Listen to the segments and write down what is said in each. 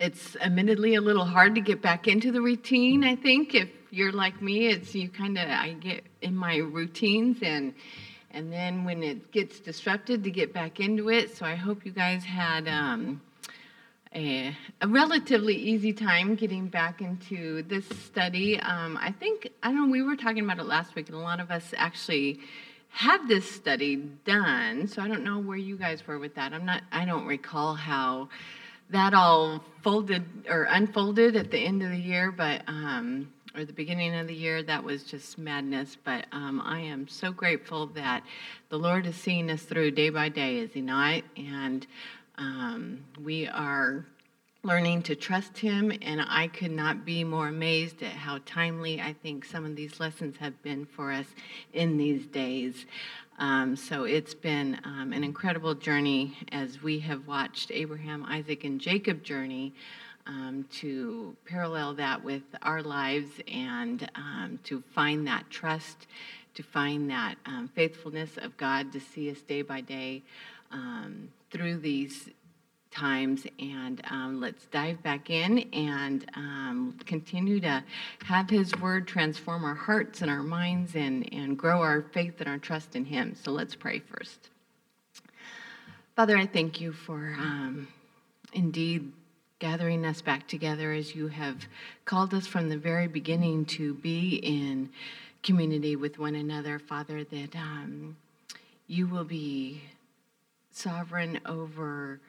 it's admittedly a little hard to get back into the routine. I think if you're like me, it's you kind of I get in my routines and and then when it gets disrupted to get back into it. So I hope you guys had um, a, a, relatively easy time getting back into this study. Um, I think I don't know. We were talking about it last week, and a lot of us actually had this study done. So I don't know where you guys were with that. I'm not. I don't recall how that all folded or unfolded at the end of the year, but um, or the beginning of the year, that was just madness. But um, I am so grateful that the Lord is seeing us through day by day, is He not? And um, we are learning to trust Him, and I could not be more amazed at how timely I think some of these lessons have been for us in these days. Um, so it's been um, an incredible journey as we have watched Abraham, Isaac, and Jacob journey um, to parallel that with our lives and um, to find that trust, to find that um, faithfulness of God to see us day by day um, through these times. And um, let's dive back in and um, continue to have His Word transform our hearts and our minds and, and grow our faith and our trust in Him. So let's pray first. Father, I thank you for um, indeed gathering us back together as you have called us from the very beginning to be in community with one another, Father, that um, you will be sovereign over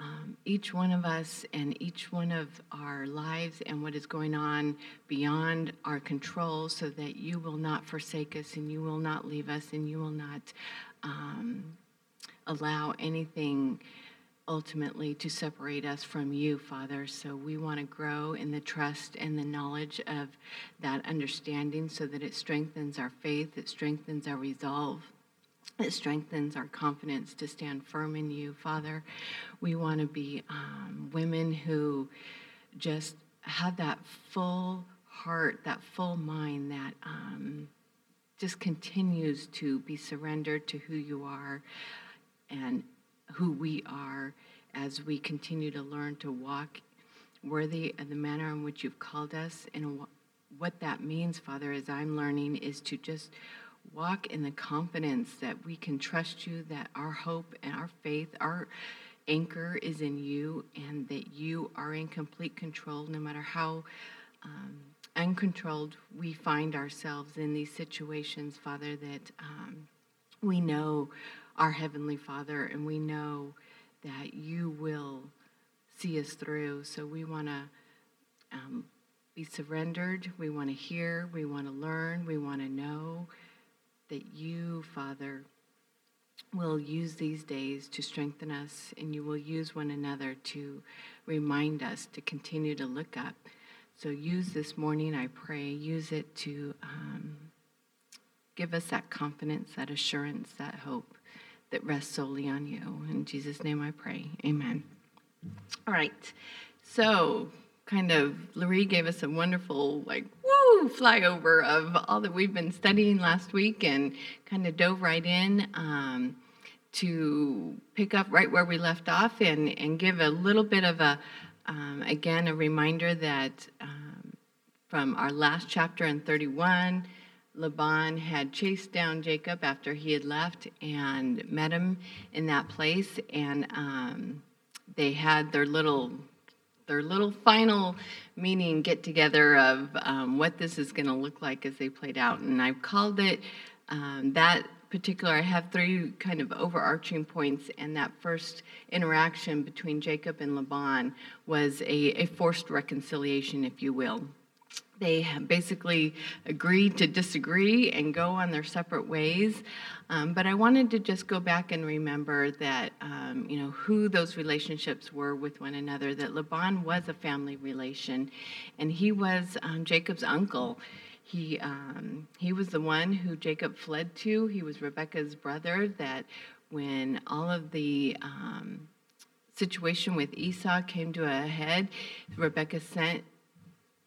um, each one of us and each one of our lives and what is going on beyond our control so that you will not forsake us and you will not leave us and you will not um, allow anything ultimately to separate us from you, Father. So we want to grow in the trust and the knowledge of that understanding so that it strengthens our faith, it strengthens our resolve. It strengthens our confidence to stand firm in you, Father. We want to be um, women who just have that full heart, that full mind that um, just continues to be surrendered to who you are and who we are as we continue to learn to walk worthy of the manner in which you've called us. And what that means, Father, as I'm learning, is to just walk in the confidence that we can trust you, that our hope and our faith, our anchor is in you, and that you are in complete control no matter how. Um, uncontrolled we find ourselves in these situations, Father, that um, we know our Heavenly Father and we know that you will see us through. So we want to um, be surrendered. We want to hear. We want to learn. We want to know that you, Father, will use these days to strengthen us and you will use one another to remind us to continue to look up. So use this morning, I pray, use it to um, give us that confidence, that assurance, that hope that rests solely on you. In Jesus' name I pray. Amen. All right. So, kind of, Laurie gave us a wonderful, like, flyover of all that we've been studying last week and kind of dove right in um, to pick up right where we left off and, and give a little bit of a, um, again, a reminder that um, from our last chapter in 31 Laban had chased down Jacob after he had left and met him in that place, and um, they had their little their little final meeting get together of um, what this is going to look like as they played out. And I've called it um, that particular. I have three kind of overarching points, and that first interaction between Jacob and Laban was a, a forced reconciliation, if you will they basically agreed to disagree and go on their separate ways. Um, but I wanted to just go back and remember that, um, you know, who those relationships were with one another, that Laban was a family relation, and he was um, Jacob's uncle. He, um, he was the one who Jacob fled to. He was Rebekah's brother that when all of the um, situation with Esau came to a head, Rebekah sent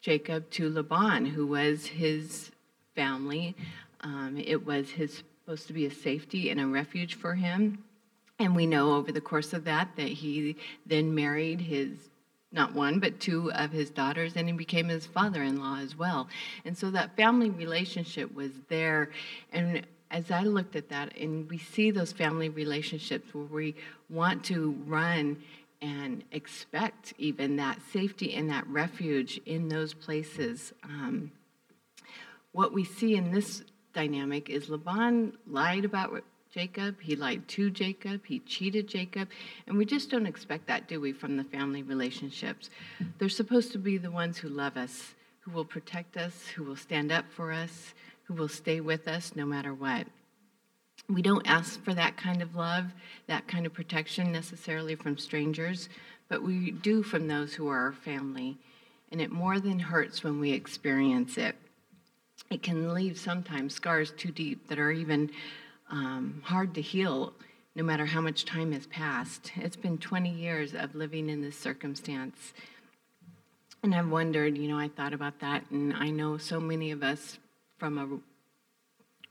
Jacob to Laban, who was his family. Um, it was his supposed to be a safety and a refuge for him. And we know over the course of that that he then married his not one, but two of his daughters, and he became his father in law as well. And so that family relationship was there. And as I looked at that, and we see those family relationships where we want to run and expect even that safety and that refuge in those places. Um, what we see in this dynamic is Laban lied about Jacob, he lied to Jacob, he cheated Jacob, and we just don't expect that, do we, from the family relationships? They're supposed to be the ones who love us, who will protect us, who will stand up for us, who will stay with us no matter what. We don't ask for that kind of love, that kind of protection necessarily from strangers, but we do from those who are our family. And it more than hurts when we experience it. It can leave sometimes scars too deep that are even um, hard to heal no matter how much time has passed. It's been 20 years of living in this circumstance. And I've wondered, you know, I thought about that, and I know so many of us from a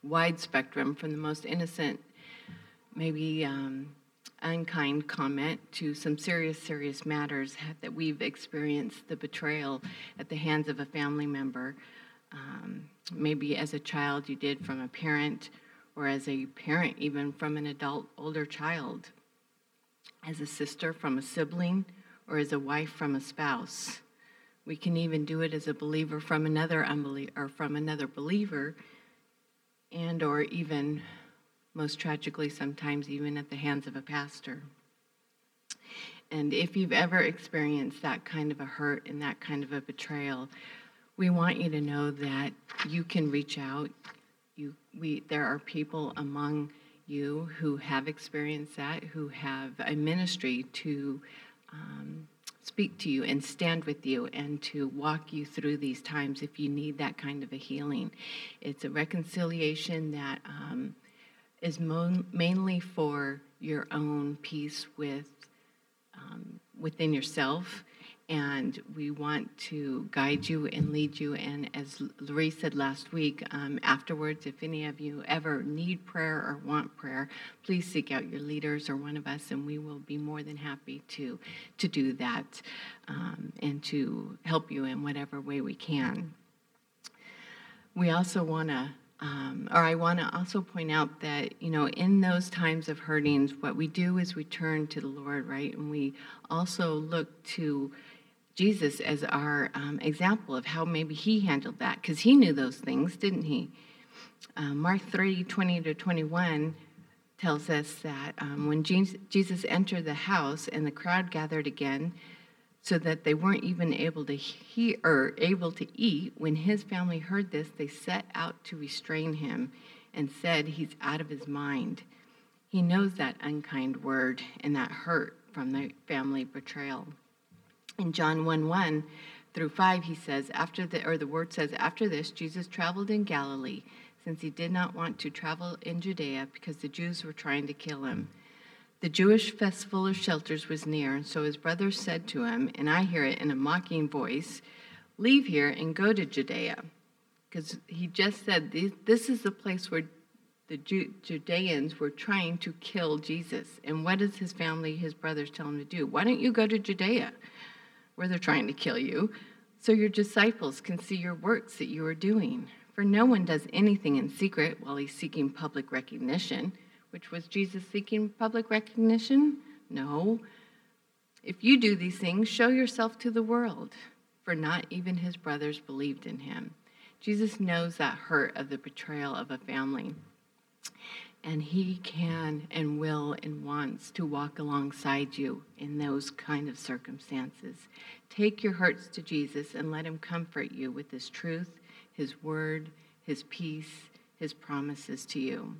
wide spectrum, from the most innocent, maybe um, unkind comment to some serious, serious matters that we've experienced the betrayal at the hands of a family member. Um, maybe as a child you did from a parent, or as a parent, even from an adult older child, as a sister from a sibling, or as a wife from a spouse. We can even do it as a believer from another unbeliever or from another believer and or even most tragically sometimes even at the hands of a pastor. And if you've ever experienced that kind of a hurt and that kind of a betrayal, we want you to know that you can reach out. You, we, there are people among you who have experienced that, who have a ministry to um, speak to you and stand with you and to walk you through these times if you need that kind of a healing. It's a reconciliation that um, is mo- mainly for your own peace with um, within yourself and we want to guide you and lead you. And as Lori said last week, um, afterwards, if any of you ever need prayer or want prayer, please seek out your leaders or one of us, and we will be more than happy to to do that um, and to help you in whatever way we can. We also want to um, or I want to also point out that, you know, in those times of hurtings, what we do is we turn to the Lord, right? And we also look to Jesus as our um, example of how maybe he handled that, because he knew those things, didn't he? Uh, Mark 3 20 to 21 tells us that um, when Jesus entered the house and the crowd gathered again, so that they weren't even able to hear or able to eat, when his family heard this, they set out to restrain him and said, He's out of his mind. He knows that unkind word and that hurt from the family betrayal. In John 1 1 through 5, he says, after the, or the word says, after this, Jesus traveled in Galilee, since he did not want to travel in Judea because the Jews were trying to kill him. The Jewish festival of shelters was near, and so his brothers said to him, and I hear it in a mocking voice, Leave here and go to Judea. Because he just said, This is the place where the Judeans were trying to kill Jesus. And what does his family, his brothers, tell him to do? Why don't you go to Judea? Where they're trying to kill you, so your disciples can see your works that you are doing. For no one does anything in secret while he's seeking public recognition. Which was Jesus seeking public recognition? No. If you do these things, show yourself to the world, for not even his brothers believed in him. Jesus knows that hurt of the betrayal of a family and he can and will and wants to walk alongside you in those kind of circumstances. Take your hurts to Jesus and let him comfort you with his truth, his word, his peace, his promises to you.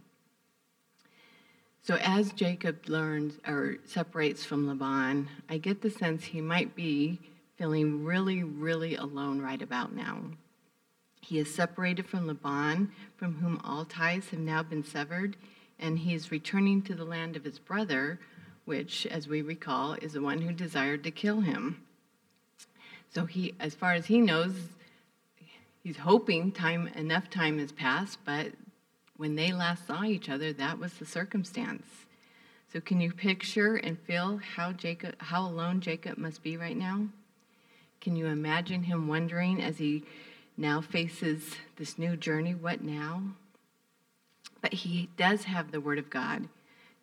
So as Jacob learns or separates from Laban, I get the sense he might be feeling really, really alone right about now. He is separated from Laban, from whom all ties have now been severed and he is returning to the land of his brother, which, as we recall, is the one who desired to kill him. So he, as far as he knows, he's hoping time enough time has passed, but when they last saw each other, that was the circumstance. So can you picture and feel how Jacob how alone Jacob must be right now? Can you imagine him wondering as he now faces this new journey, what now? But he does have the Word of God.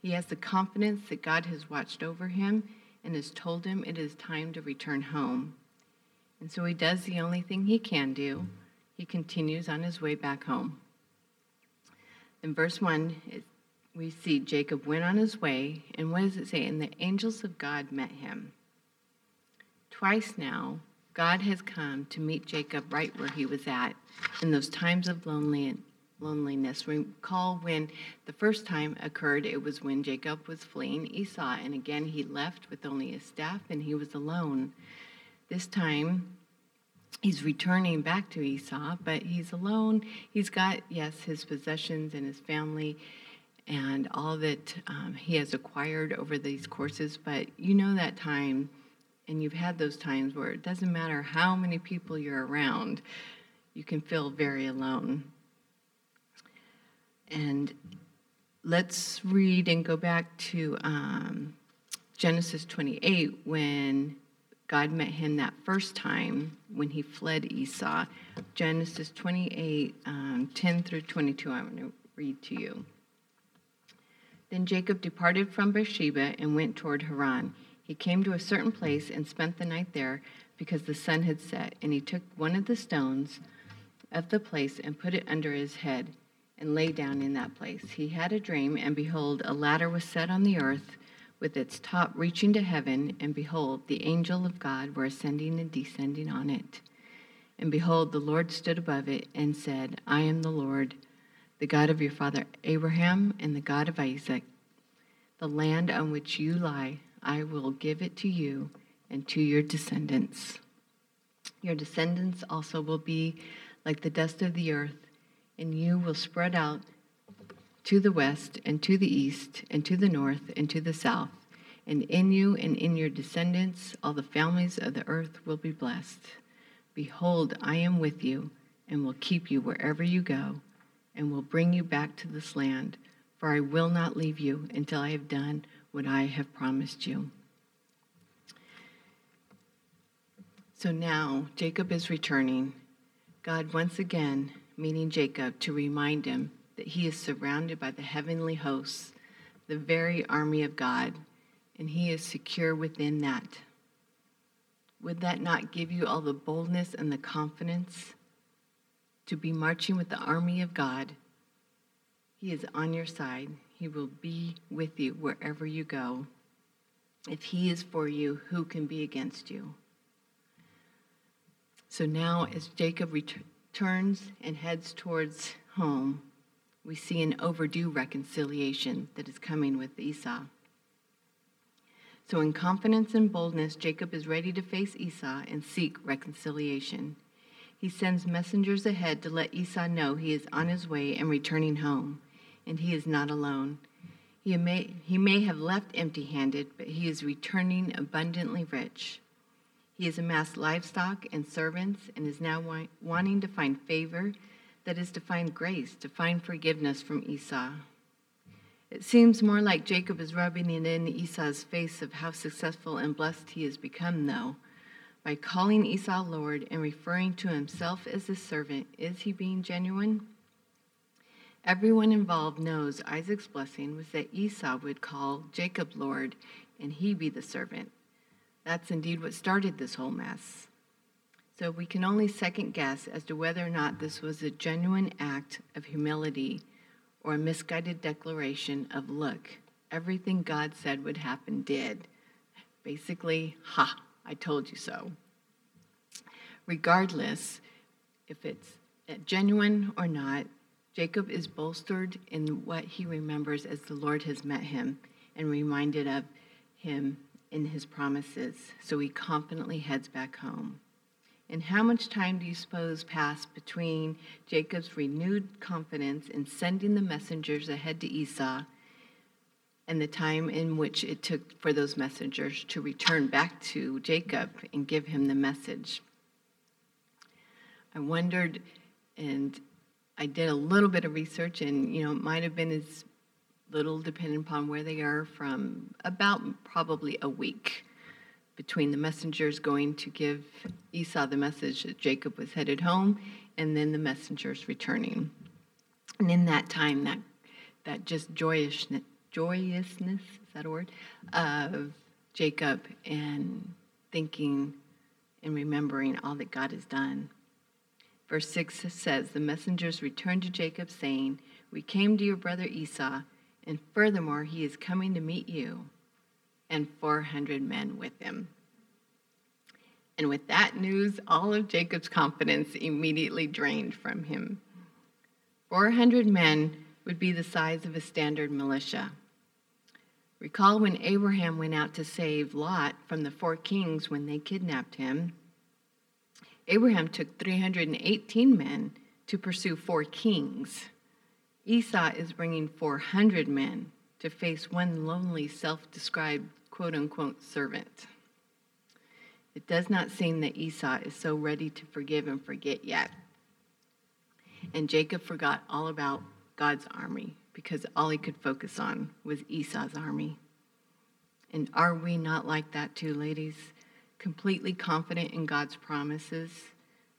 He has the confidence that God has watched over him and has told him it is time to return home. And so he does the only thing he can do. He continues on his way back home. In verse 1, we see Jacob went on his way, and what does it say? And the angels of God met him. Twice now, God has come to meet Jacob right where he was at in those times of loneliness. Recall when the first time occurred, it was when Jacob was fleeing Esau, and again he left with only his staff and he was alone. This time, he's returning back to Esau, but he's alone. He's got, yes, his possessions and his family and all that um, he has acquired over these courses, but you know that time, and you've had those times where it doesn't matter how many people you're around, you can feel very alone. And let's read and go back to um, Genesis 28 when God met him that first time when he fled Esau. Genesis 28, um, 10 through 22, I'm going to read to you. Then Jacob departed from Beersheba and went toward Haran. He came to a certain place and spent the night there because the sun had set. And he took one of the stones of the place and put it under his head and lay down in that place. He had a dream, and behold, a ladder was set on the earth with its top reaching to heaven, and behold, the angel of God were ascending and descending on it. And behold, the Lord stood above it and said, I am the Lord, the God of your father Abraham and the God of Isaac. The land on which you lie, I will give it to you and to your descendants. Your descendants also will be like the dust of the earth, and you will spread out to the west and to the east and to the north and to the south. And in you and in your descendants, all the families of the earth will be blessed. Behold, I am with you and will keep you wherever you go and will bring you back to this land, for I will not leave you until I have done what I have promised you. So now Jacob is returning. God once again meeting Jacob to remind him that he is surrounded by the heavenly hosts, the very army of God, and he is secure within that. Would that not give you all the boldness and the confidence to be marching with the army of God? He is on your side. He will be with you wherever you go. If he is for you, who can be against you? So now, as Jacob returns and heads towards home, we see an overdue reconciliation that is coming with Esau. So, in confidence and boldness, Jacob is ready to face Esau and seek reconciliation. He sends messengers ahead to let Esau know he is on his way and returning home, and he is not alone. He may, he may have left empty handed, but he is returning abundantly rich. He has amassed livestock and servants and is now wanting to find favor that is to find grace, to find forgiveness from Esau. It seems more like Jacob is rubbing it in Esau's face of how successful and blessed he has become, though. By calling Esau Lord and referring to himself as a servant, is he being genuine? Everyone involved knows Isaac's blessing was that Esau would call Jacob Lord and he be the servant. That's indeed what started this whole mess. So we can only second guess as to whether or not this was a genuine act of humility or a misguided declaration of, look, everything God said would happen did. Basically, ha, I told you so. Regardless if it's genuine or not, Jacob is bolstered in what he remembers as the Lord has met him and reminded of him in his promises. So he confidently heads back home. And how much time do you suppose passed between Jacob's renewed confidence in sending the messengers ahead to Esau and the time in which it took for those messengers to return back to Jacob and give him the message? I wondered, and I did a little bit of research, and you know, it might have been as little, depending upon where they are, from about probably a week between the messengers going to give Esau the message that Jacob was headed home and then the messengers returning. And in that time, that, that just joyousness, joyousness, is that a word, of Jacob and thinking and remembering all that God has done. Verse 6 says, The messengers returned to Jacob, saying, We came to your brother Esau, and furthermore, he is coming to meet you, and 400 men with him. And with that news, all of Jacob's confidence immediately drained from him. 400 men would be the size of a standard militia. Recall when Abraham went out to save Lot from the four kings when they kidnapped him. Abraham took 318 men to pursue four kings. Esau is bringing 400 men to face one lonely, self described quote unquote servant. It does not seem that Esau is so ready to forgive and forget yet. And Jacob forgot all about God's army because all he could focus on was Esau's army. And are we not like that too, ladies? Completely confident in God's promises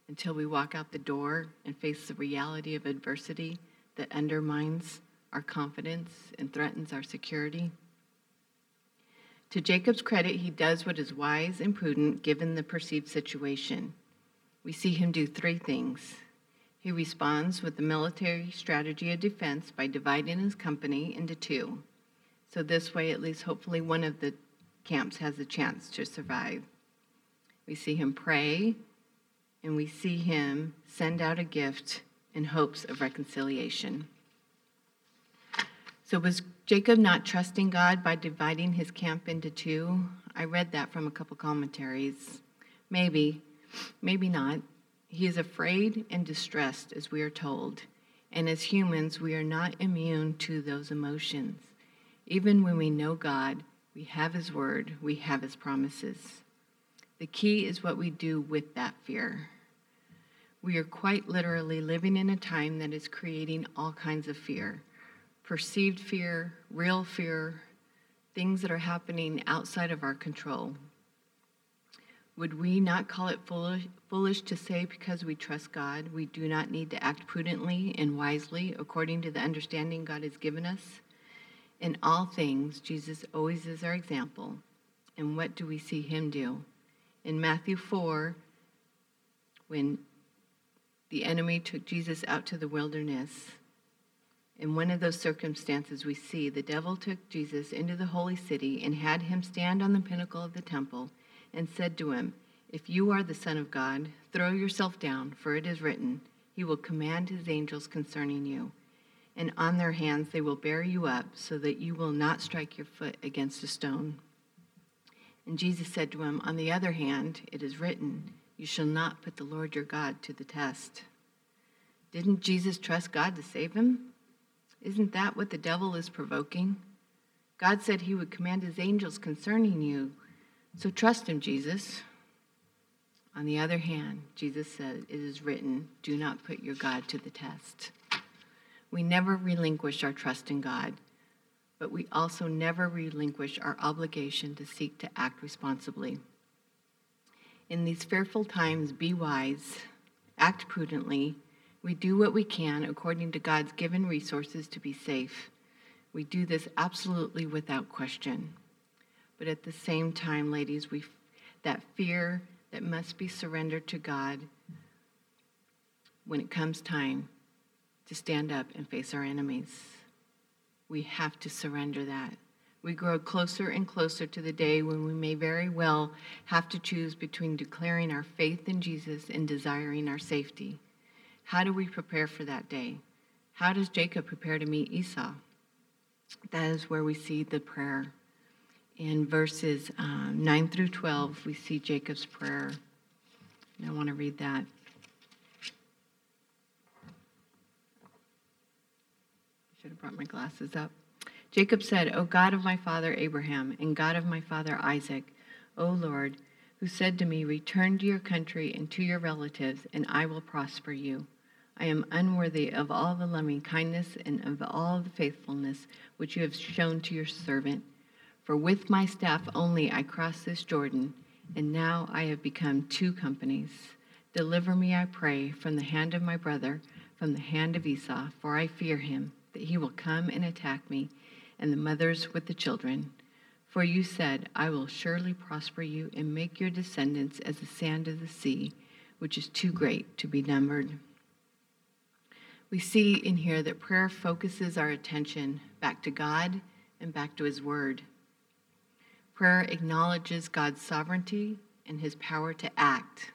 until we walk out the door and face the reality of adversity that undermines our confidence and threatens our security. To Jacob's credit, he does what is wise and prudent given the perceived situation. We see him do three things. He responds with the military strategy of defense by dividing his company into two. So, this way, at least hopefully, one of the camps has a chance to survive. We see him pray, and we see him send out a gift in hopes of reconciliation. So, was Jacob not trusting God by dividing his camp into two? I read that from a couple commentaries. Maybe, maybe not. He is afraid and distressed, as we are told. And as humans, we are not immune to those emotions. Even when we know God, we have His word, we have His promises. The key is what we do with that fear. We are quite literally living in a time that is creating all kinds of fear perceived fear, real fear, things that are happening outside of our control. Would we not call it foolish, foolish to say because we trust God, we do not need to act prudently and wisely according to the understanding God has given us? In all things, Jesus always is our example. And what do we see him do? In Matthew 4 when the enemy took Jesus out to the wilderness. In one of those circumstances, we see the devil took Jesus into the holy city and had him stand on the pinnacle of the temple and said to him, If you are the Son of God, throw yourself down, for it is written, He will command His angels concerning you, and on their hands they will bear you up, so that you will not strike your foot against a stone. And Jesus said to him, On the other hand, it is written, You shall not put the Lord your God to the test. Didn't Jesus trust God to save him? Isn't that what the devil is provoking? God said he would command his angels concerning you. So trust him, Jesus. On the other hand, Jesus said, It is written, Do not put your God to the test. We never relinquish our trust in God but we also never relinquish our obligation to seek to act responsibly. In these fearful times, be wise, act prudently. We do what we can according to God's given resources to be safe. We do this absolutely without question. But at the same time, ladies, we that fear that must be surrendered to God when it comes time to stand up and face our enemies we have to surrender that. We grow closer and closer to the day when we may very well have to choose between declaring our faith in Jesus and desiring our safety. How do we prepare for that day? How does Jacob prepare to meet Esau? That is where we see the prayer. In verses um, 9 through 12, we see Jacob's prayer. And I want to read that. Should have brought my glasses up. Jacob said, O God of my father Abraham and God of my father Isaac, O Lord, who said to me, Return to your country and to your relatives, and I will prosper you. I am unworthy of all the loving kindness and of all the faithfulness which you have shown to your servant. For with my staff only I crossed this Jordan, and now I have become two companies. Deliver me, I pray, from the hand of my brother, from the hand of Esau, for I fear him, that he will come and attack me, and the mothers with the children. For you said, I will surely prosper you and make your descendants as the sand of the sea, which is too great to be numbered. We see in here that prayer focuses our attention back to God and back to His Word. Prayer acknowledges God's sovereignty and His power to act.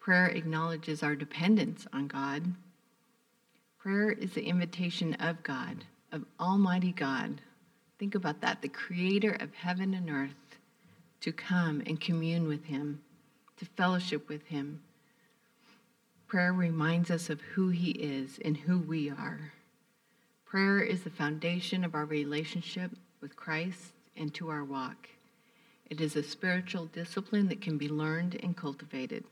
Prayer acknowledges our dependence on God. Prayer is the invitation of God, of Almighty God. Think about that the creator of heaven and earth, to come and commune with Him, to fellowship with Him Prayer reminds us of who He is and who we are. Prayer is the foundation of our relationship with Christ and to our walk. It is a spiritual discipline that can be learned and cultivated.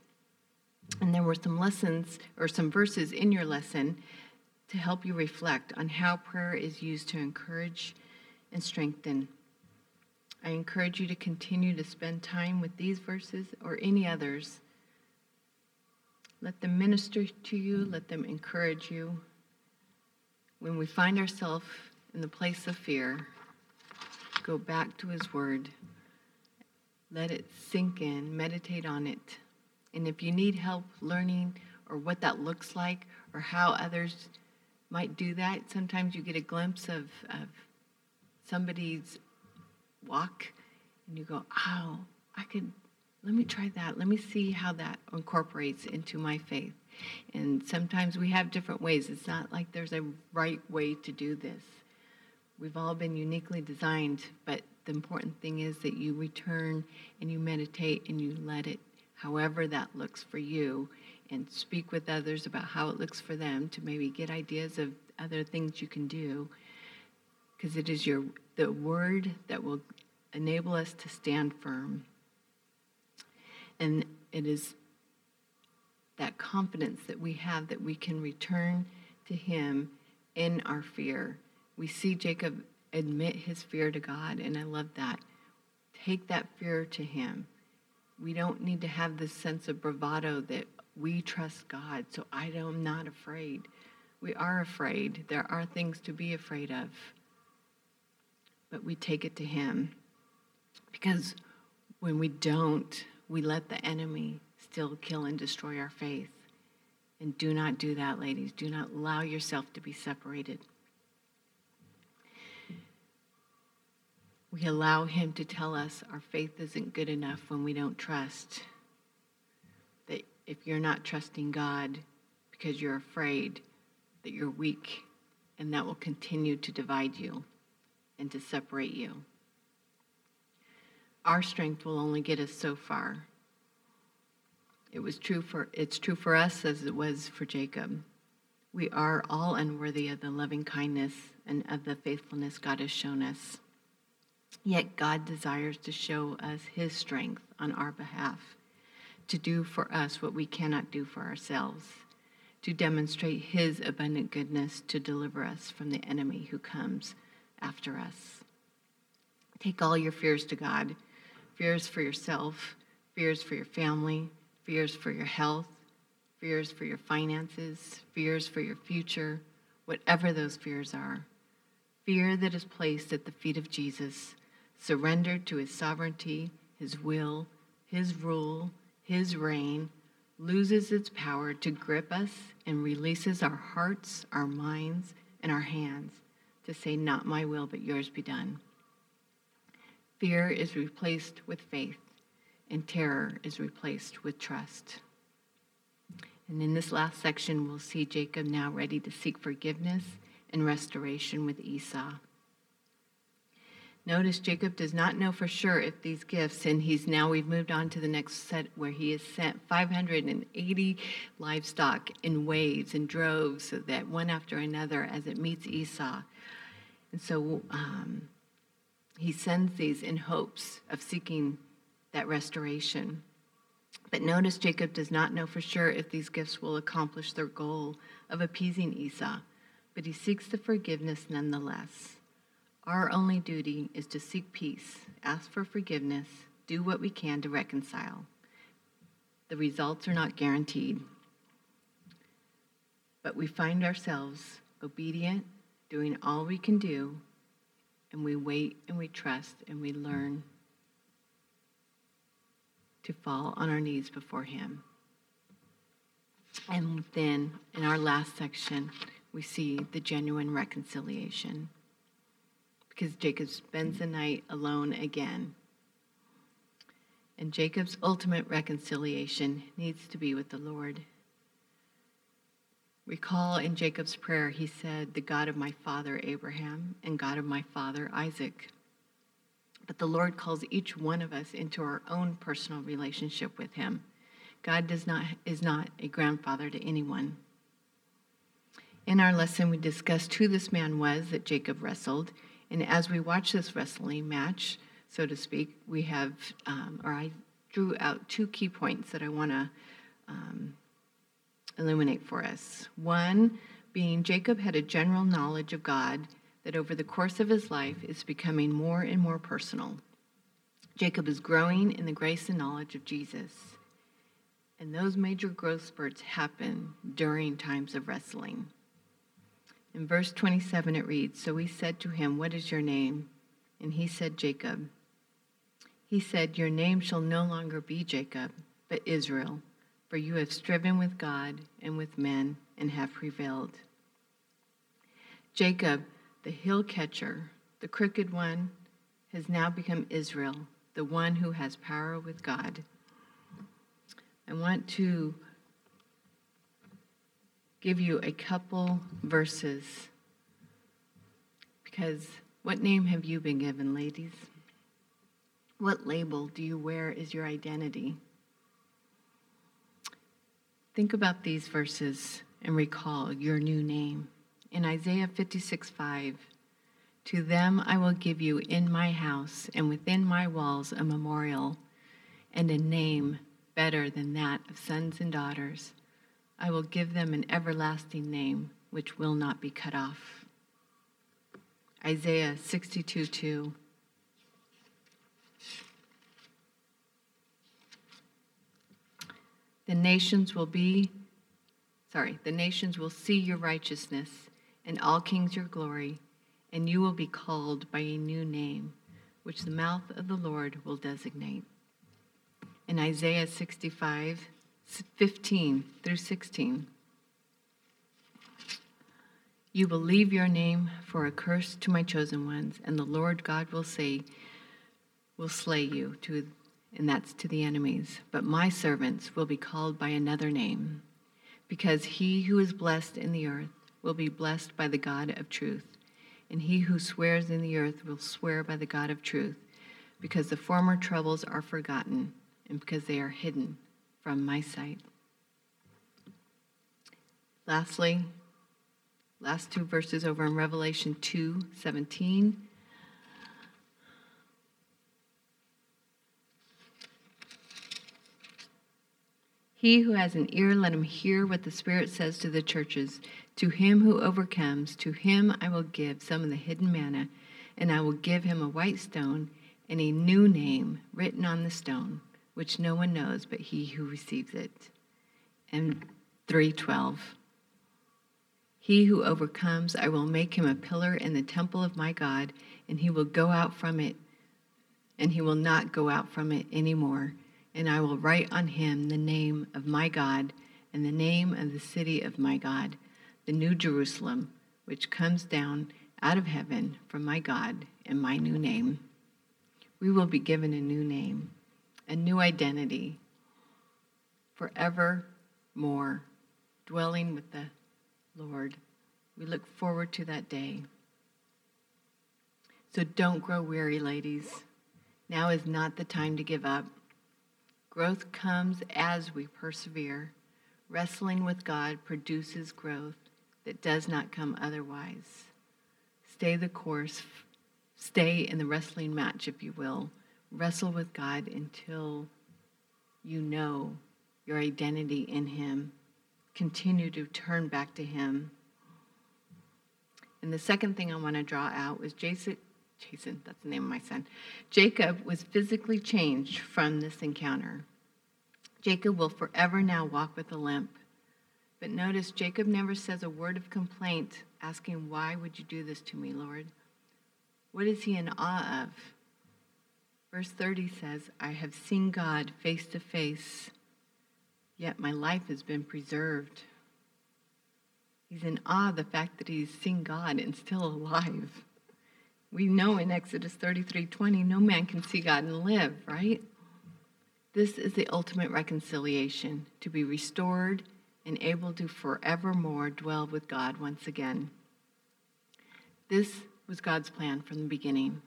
And there were some lessons or some verses in your lesson to help you reflect on how prayer is used to encourage and strengthen. I encourage you to continue to spend time with these verses or any others let them minister to you, let them encourage you. When we find ourselves in the place of fear, go back to His Word. Let it sink in, meditate on it. And if you need help learning or what that looks like or how others might do that, sometimes you get a glimpse of, of somebody's walk and you go, oh, I could let me try that. Let me see how that incorporates into my faith. And sometimes we have different ways. It's not like there's a right way to do this. We've all been uniquely designed, but the important thing is that you return and you meditate and you let it, however that looks for you, and speak with others about how it looks for them to maybe get ideas of other things you can do. Because it is your the word that will enable us to stand firm and it is that confidence that we have that we can return to Him in our fear. We see Jacob admit his fear to God, and I love that. Take that fear to Him. We don't need to have this sense of bravado that we trust God, so I am not afraid. We are afraid. There are things to be afraid of. But we take it to Him. Because when we don't, we let the enemy still kill and destroy our faith. And do not do that, ladies. Do not allow yourself to be separated. We allow him to tell us our faith isn't good enough when we don't trust. If you're not trusting God because you're afraid, that you're weak, and that will continue to divide you and to separate you our strength will only get us so far. It was true for it's true for us as it was for Jacob. We are all unworthy of the loving kindness and of the faithfulness God has shown us. Yet God desires to show us his strength on our behalf, to do for us what we cannot do for ourselves, to demonstrate his abundant goodness to deliver us from the enemy who comes after us. Take all your fears to God fears for yourself, fears for your family, fears for your health, fears for your finances, fears for your future, whatever those fears are. Fear that is placed at the feet of Jesus, surrendered to his sovereignty, his will, his rule, his reign, loses its power to grip us and releases our hearts, our minds, and our hands to say, Not my will, but yours be done. Fear is replaced with faith, and terror is replaced with trust. And in this last section, we'll see Jacob now ready to seek forgiveness and restoration with Esau. Notice Jacob does not know for sure if these gifts, and he's now, we've moved on to the next set where he has sent 580 livestock in waves and droves, so that one after another as it meets Esau. And so um, he sends these in hopes of seeking that restoration. But notice Jacob does not know for sure if these gifts will accomplish their goal of appeasing Esau, but he seeks the forgiveness nonetheless. Our only duty is to seek peace, ask for forgiveness, do what we can to reconcile. The results are not guaranteed, but we find ourselves obedient, doing all we can do, and we wait and we trust and we learn to fall on our knees before Him. And then in our last section, we see the genuine reconciliation because Jacob spends the night alone again. And Jacob's ultimate reconciliation needs to be with the Lord. Recall in Jacob's prayer, he said, The God of my father Abraham and God of my father Isaac. But the Lord calls each one of us into our own personal relationship with him. God does not, is not a grandfather to anyone. In our lesson, we discussed who this man was that Jacob wrestled. And as we watch this wrestling match, so to speak, we have, um, or I drew out two key points that I want to um, illuminate for us. One being Jacob had a general knowledge of God that over the course of his life is becoming more and more personal. Jacob is growing in the grace and knowledge of Jesus. And those major growth spurts happen during times of wrestling. In verse 27, it reads So he said to him, What is your name? And he said, Jacob. He said, Your name shall no longer be Jacob, but Israel, for you have striven with God and with men and have prevailed. Jacob, the hill catcher, the crooked one, has now become Israel, the one who has power with God. I want to give you a couple verses because what name have you been given, ladies? What label do you wear as your identity? Think about these verses and recall your new name. In Isaiah 56 5, to them I will give you in my house and within my walls a memorial and a name better than that of sons and daughters. I will give them an everlasting name which will not be cut off. Isaiah 62 2. The nations will be, sorry, the nations will see your righteousness, and all kings your glory, and you will be called by a new name, which the mouth of the Lord will designate in Isaiah 65, 15 through 16. You will leave your name for a curse to my chosen ones, and the Lord God will say, will slay you to and that's to the enemies. But my servants will be called by another name, because he who is blessed in the earth will be blessed by the God of truth, and he who swears in the earth will swear by the God of truth, because the former troubles are forgotten and because they are hidden from my sight. Lastly, last two verses over in Revelation 2 17. He who has an ear, let him hear what the Spirit says to the churches. To him who overcomes, to him I will give some of the hidden manna, and I will give him a white stone and a new name written on the stone which no one knows but he who receives it. And 312. He who overcomes, I will make him a pillar in the temple of my God, and he will go out from it, and he will not go out from it anymore. And I will write on him the name of my God and the name of the city of my God, the new Jerusalem, which comes down out of heaven from my God, and my new name. We will be given a new name a new identity, forever more, dwelling with the Lord. We look forward to that day. So don't grow weary, ladies. Now is not the time to give up. Growth comes as we persevere. Wrestling with God produces growth that does not come otherwise. Stay the course, stay in the wrestling match, if you will wrestle with God until you know your identity in Him. Continue to turn back to Him. And the second thing I want to draw out was Jason, Jason, that's the name of my son. Jacob was physically changed from this encounter. Jacob will forever now walk with a limp. But notice Jacob never says a word of complaint asking, Why would you do this to me, Lord? What is he in awe of? Verse 30 says, I have seen God face to face, yet my life has been preserved. He's in awe of the fact that he's seen God and still alive. We know in Exodus 33:20, no man can see God and live, right? This is the ultimate reconciliation, to be restored and able to forevermore dwell with God once again. This was God's plan from the beginning.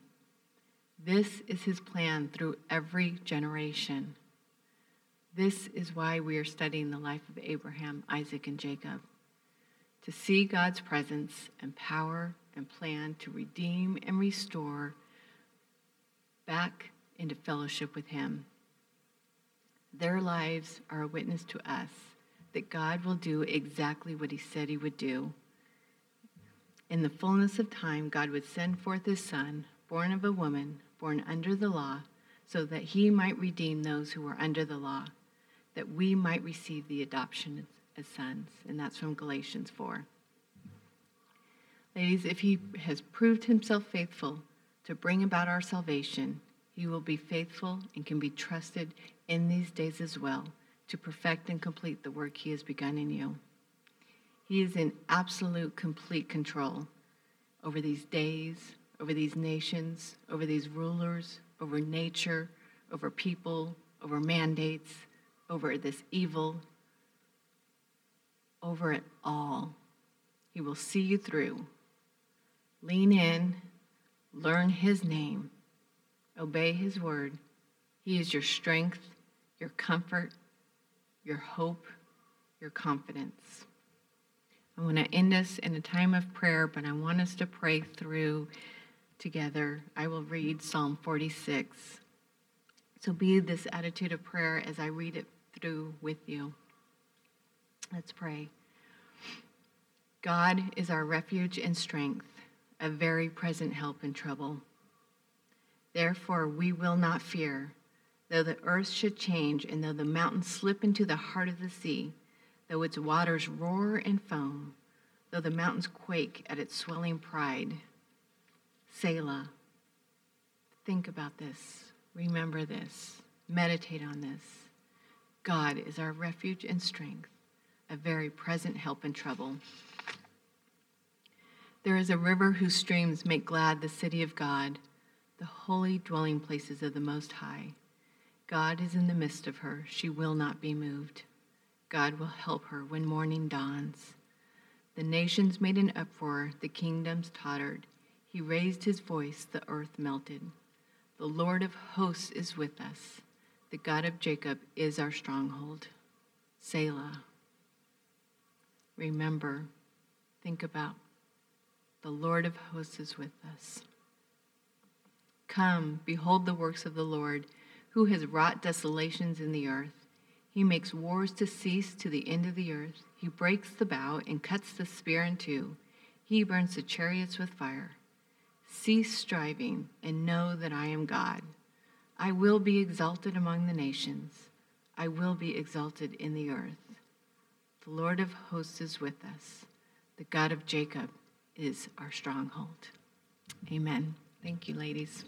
This is his plan through every generation. This is why we are studying the life of Abraham, Isaac, and Jacob. To see God's presence and power and plan to redeem and restore back into fellowship with him. Their lives are a witness to us that God will do exactly what he said he would do. In the fullness of time, God would send forth his son, born of a woman, born under the law, so that he might redeem those who were under the law, that we might receive the adoption as sons. And that's from Galatians 4. Ladies, if he has proved himself faithful to bring about our salvation, he will be faithful and can be trusted in these days as well to perfect and complete the work he has begun in you. He is in absolute, complete control over these days, over these nations, over these rulers, over nature, over people, over mandates, over this evil, over it all. He will see you through. Lean in, learn his name, obey his word. He is your strength, your comfort, your hope, your confidence. I want to end us in a time of prayer, but I want us to pray through together. I will read Psalm 46. So be this attitude of prayer as I read it through with you. Let's pray. God is our refuge and strength, a very present help in trouble. Therefore, we will not fear Though the earth should change, and though the mountains slip into the heart of the sea, though its waters roar and foam, though the mountains quake at its swelling pride. Selah. Think about this. Remember this. Meditate on this. God is our refuge and strength, a very present help in trouble. There is a river whose streams make glad the city of God, the holy dwelling places of the Most High. God is in the midst of her. She will not be moved. God will help her when morning dawns. The nations made an uproar, the kingdoms tottered. He raised his voice, the earth melted. The Lord of hosts is with us. The God of Jacob is our stronghold. Selah. Remember, think about the Lord of hosts is with us. Come, behold the works of the Lord who has wrought desolations in the earth. He makes wars to cease to the end of the earth. He breaks the bow and cuts the spear in two. He burns the chariots with fire. Cease striving and know that I am God. I will be exalted among the nations. I will be exalted in the earth. The Lord of hosts is with us. The God of Jacob is our stronghold. Amen. Thank you, ladies.